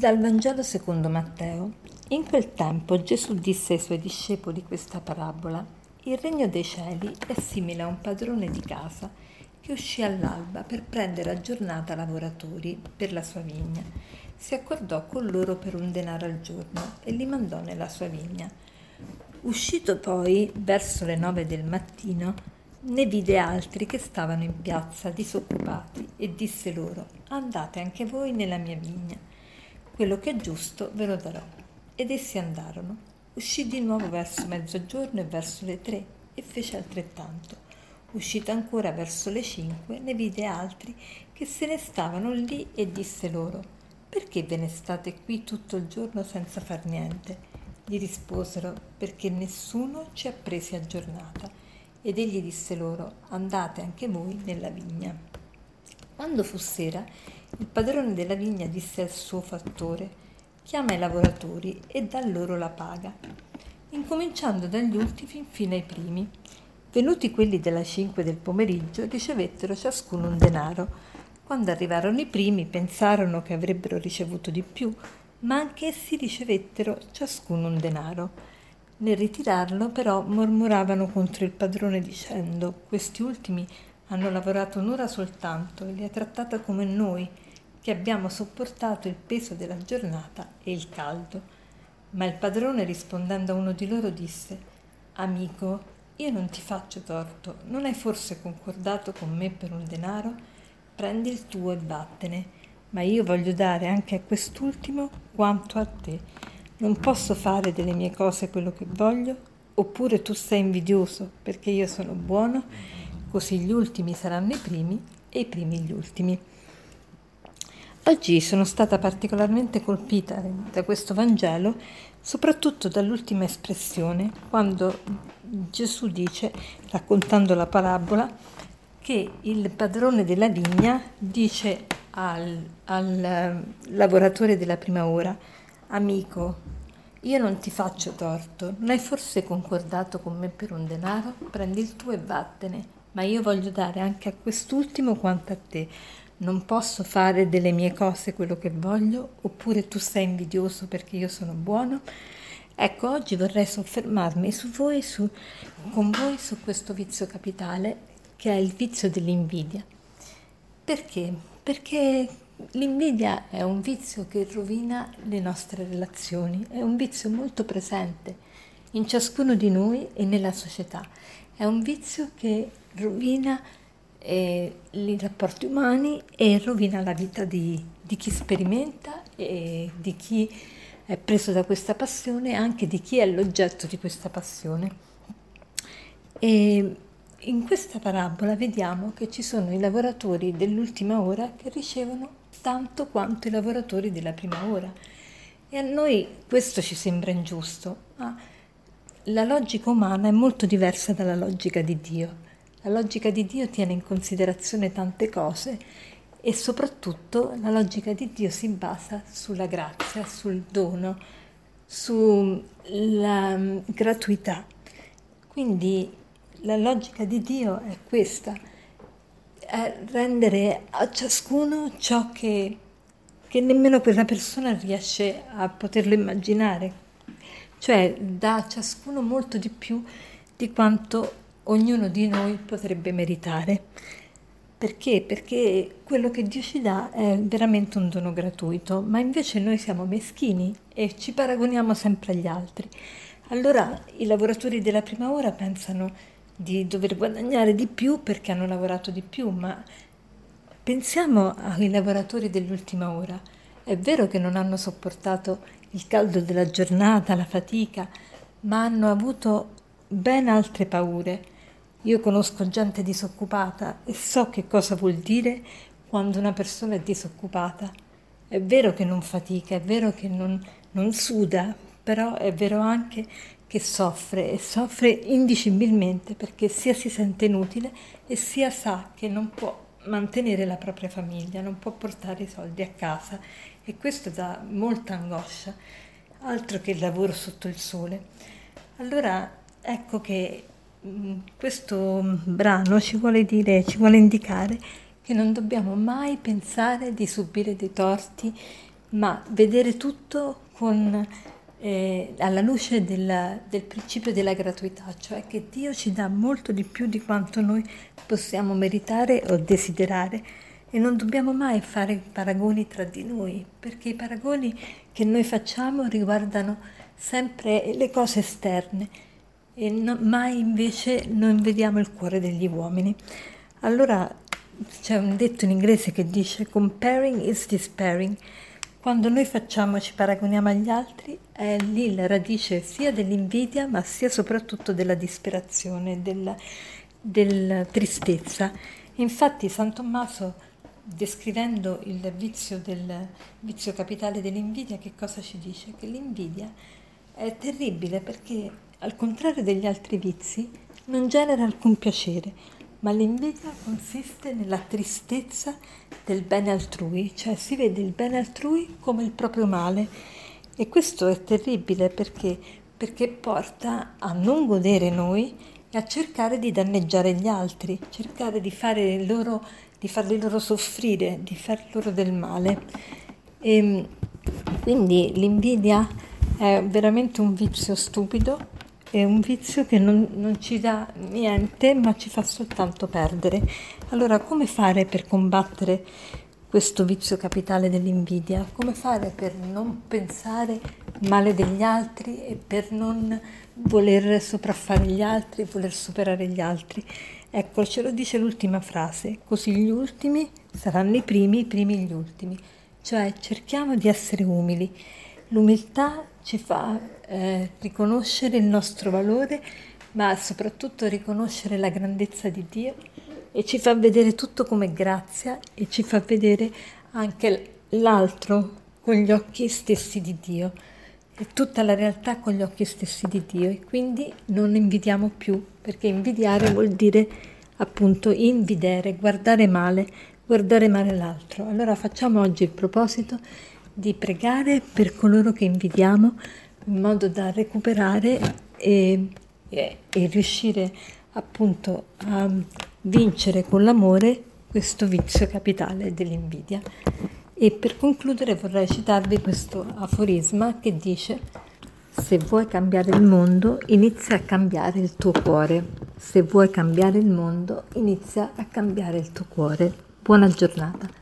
Dal Vangelo secondo Matteo. In quel tempo Gesù disse ai suoi discepoli questa parabola. Il regno dei cieli è simile a un padrone di casa che uscì all'alba per prendere a giornata lavoratori per la sua vigna. Si accordò con loro per un denaro al giorno e li mandò nella sua vigna. Uscito poi, verso le nove del mattino, ne vide altri che stavano in piazza disoccupati e disse loro, andate anche voi nella mia vigna quello che è giusto ve lo darò. Ed essi andarono. Uscì di nuovo verso mezzogiorno e verso le tre e fece altrettanto. Uscito ancora verso le cinque, ne vide altri che se ne stavano lì e disse loro, perché ve ne state qui tutto il giorno senza far niente? Gli risposero, perché nessuno ci ha presi a giornata. Ed egli disse loro, andate anche voi nella vigna. Quando fu sera, il padrone della vigna disse al suo fattore chiama i lavoratori e dà loro la paga, incominciando dagli ultimi fino ai primi. Venuti quelli della cinque del pomeriggio, ricevettero ciascuno un denaro. Quando arrivarono i primi, pensarono che avrebbero ricevuto di più, ma anch'essi ricevettero ciascuno un denaro. Nel ritirarlo, però, mormoravano contro il padrone dicendo: Questi ultimi hanno lavorato un'ora soltanto e li ha trattata come noi, che abbiamo sopportato il peso della giornata e il caldo. Ma il padrone rispondendo a uno di loro disse, Amico, io non ti faccio torto, non hai forse concordato con me per un denaro? Prendi il tuo e vattene, ma io voglio dare anche a quest'ultimo quanto a te. Non posso fare delle mie cose quello che voglio? Oppure tu sei invidioso perché io sono buono? Così gli ultimi saranno i primi e i primi gli ultimi. Oggi sono stata particolarmente colpita da questo Vangelo, soprattutto dall'ultima espressione, quando Gesù dice, raccontando la parabola, che il padrone della vigna dice al, al eh, lavoratore della prima ora, amico, io non ti faccio torto, non hai forse concordato con me per un denaro? Prendi il tuo e vattene ma io voglio dare anche a quest'ultimo quanto a te. Non posso fare delle mie cose quello che voglio, oppure tu sei invidioso perché io sono buono. Ecco, oggi vorrei soffermarmi su voi, su, con voi su questo vizio capitale che è il vizio dell'invidia. Perché? Perché l'invidia è un vizio che rovina le nostre relazioni, è un vizio molto presente in ciascuno di noi e nella società. È un vizio che rovina eh, i rapporti umani e rovina la vita di, di chi sperimenta e di chi è preso da questa passione e anche di chi è l'oggetto di questa passione. E in questa parabola vediamo che ci sono i lavoratori dell'ultima ora che ricevono tanto quanto i lavoratori della prima ora. E a noi questo ci sembra ingiusto, ma la logica umana è molto diversa dalla logica di Dio. La logica di Dio tiene in considerazione tante cose e soprattutto la logica di Dio si basa sulla grazia, sul dono, sulla mm, gratuità. Quindi la logica di Dio è questa, è rendere a ciascuno ciò che, che nemmeno quella persona riesce a poterlo immaginare, cioè dà a ciascuno molto di più di quanto ognuno di noi potrebbe meritare. Perché? Perché quello che Dio ci dà è veramente un dono gratuito, ma invece noi siamo meschini e ci paragoniamo sempre agli altri. Allora i lavoratori della prima ora pensano di dover guadagnare di più perché hanno lavorato di più, ma pensiamo ai lavoratori dell'ultima ora. È vero che non hanno sopportato il caldo della giornata, la fatica, ma hanno avuto ben altre paure. Io conosco gente disoccupata e so che cosa vuol dire quando una persona è disoccupata. È vero che non fatica, è vero che non, non suda, però è vero anche che soffre e soffre indicibilmente perché sia si sente inutile e sia sa che non può mantenere la propria famiglia, non può portare i soldi a casa e questo dà molta angoscia, altro che il lavoro sotto il sole. Allora Ecco che mm, questo brano ci vuole dire, ci vuole indicare che non dobbiamo mai pensare di subire dei torti ma vedere tutto con, eh, alla luce della, del principio della gratuità, cioè che Dio ci dà molto di più di quanto noi possiamo meritare o desiderare e non dobbiamo mai fare paragoni tra di noi, perché i paragoni che noi facciamo riguardano sempre le cose esterne e no, mai invece non vediamo il cuore degli uomini. Allora c'è un detto in inglese che dice comparing is despairing. Quando noi facciamo, ci paragoniamo agli altri, è lì la radice sia dell'invidia, ma sia soprattutto della disperazione, della, della tristezza. Infatti San Tommaso, descrivendo il vizio, del, vizio capitale dell'invidia, che cosa ci dice? Che l'invidia è terribile perché, al contrario degli altri vizi, non genera alcun piacere ma l'invidia consiste nella tristezza del bene altrui, cioè si vede il bene altrui come il proprio male e questo è terribile perché, perché porta a non godere noi e a cercare di danneggiare gli altri, cercare di, fare loro, di farli loro soffrire, di far loro del male. E quindi l'invidia è veramente un vizio stupido è un vizio che non, non, ci dà niente ma ci fa soltanto perdere. Allora come fare per combattere questo vizio capitale dell'invidia? Come fare per non pensare male degli altri e per non voler sopraffare gli altri, voler superare gli altri? Ecco, ce lo dice l'ultima frase, così gli ultimi saranno i primi, i primi gli ultimi. Cioè cerchiamo di essere umili. L'umiltà ci fa eh, riconoscere il nostro valore, ma soprattutto riconoscere la grandezza di Dio e ci fa vedere tutto come grazia e ci fa vedere anche l'altro con gli occhi stessi di Dio e tutta la realtà con gli occhi stessi di Dio e quindi non invidiamo più perché invidiare vuol dire appunto invidere, guardare male, guardare male l'altro. Allora facciamo oggi il proposito di pregare per coloro che invidiamo in modo da recuperare e, e, e riuscire appunto a vincere con l'amore questo vizio capitale dell'invidia. E per concludere vorrei citarvi questo aforisma che dice se vuoi cambiare il mondo inizia a cambiare il tuo cuore, se vuoi cambiare il mondo inizia a cambiare il tuo cuore. Buona giornata.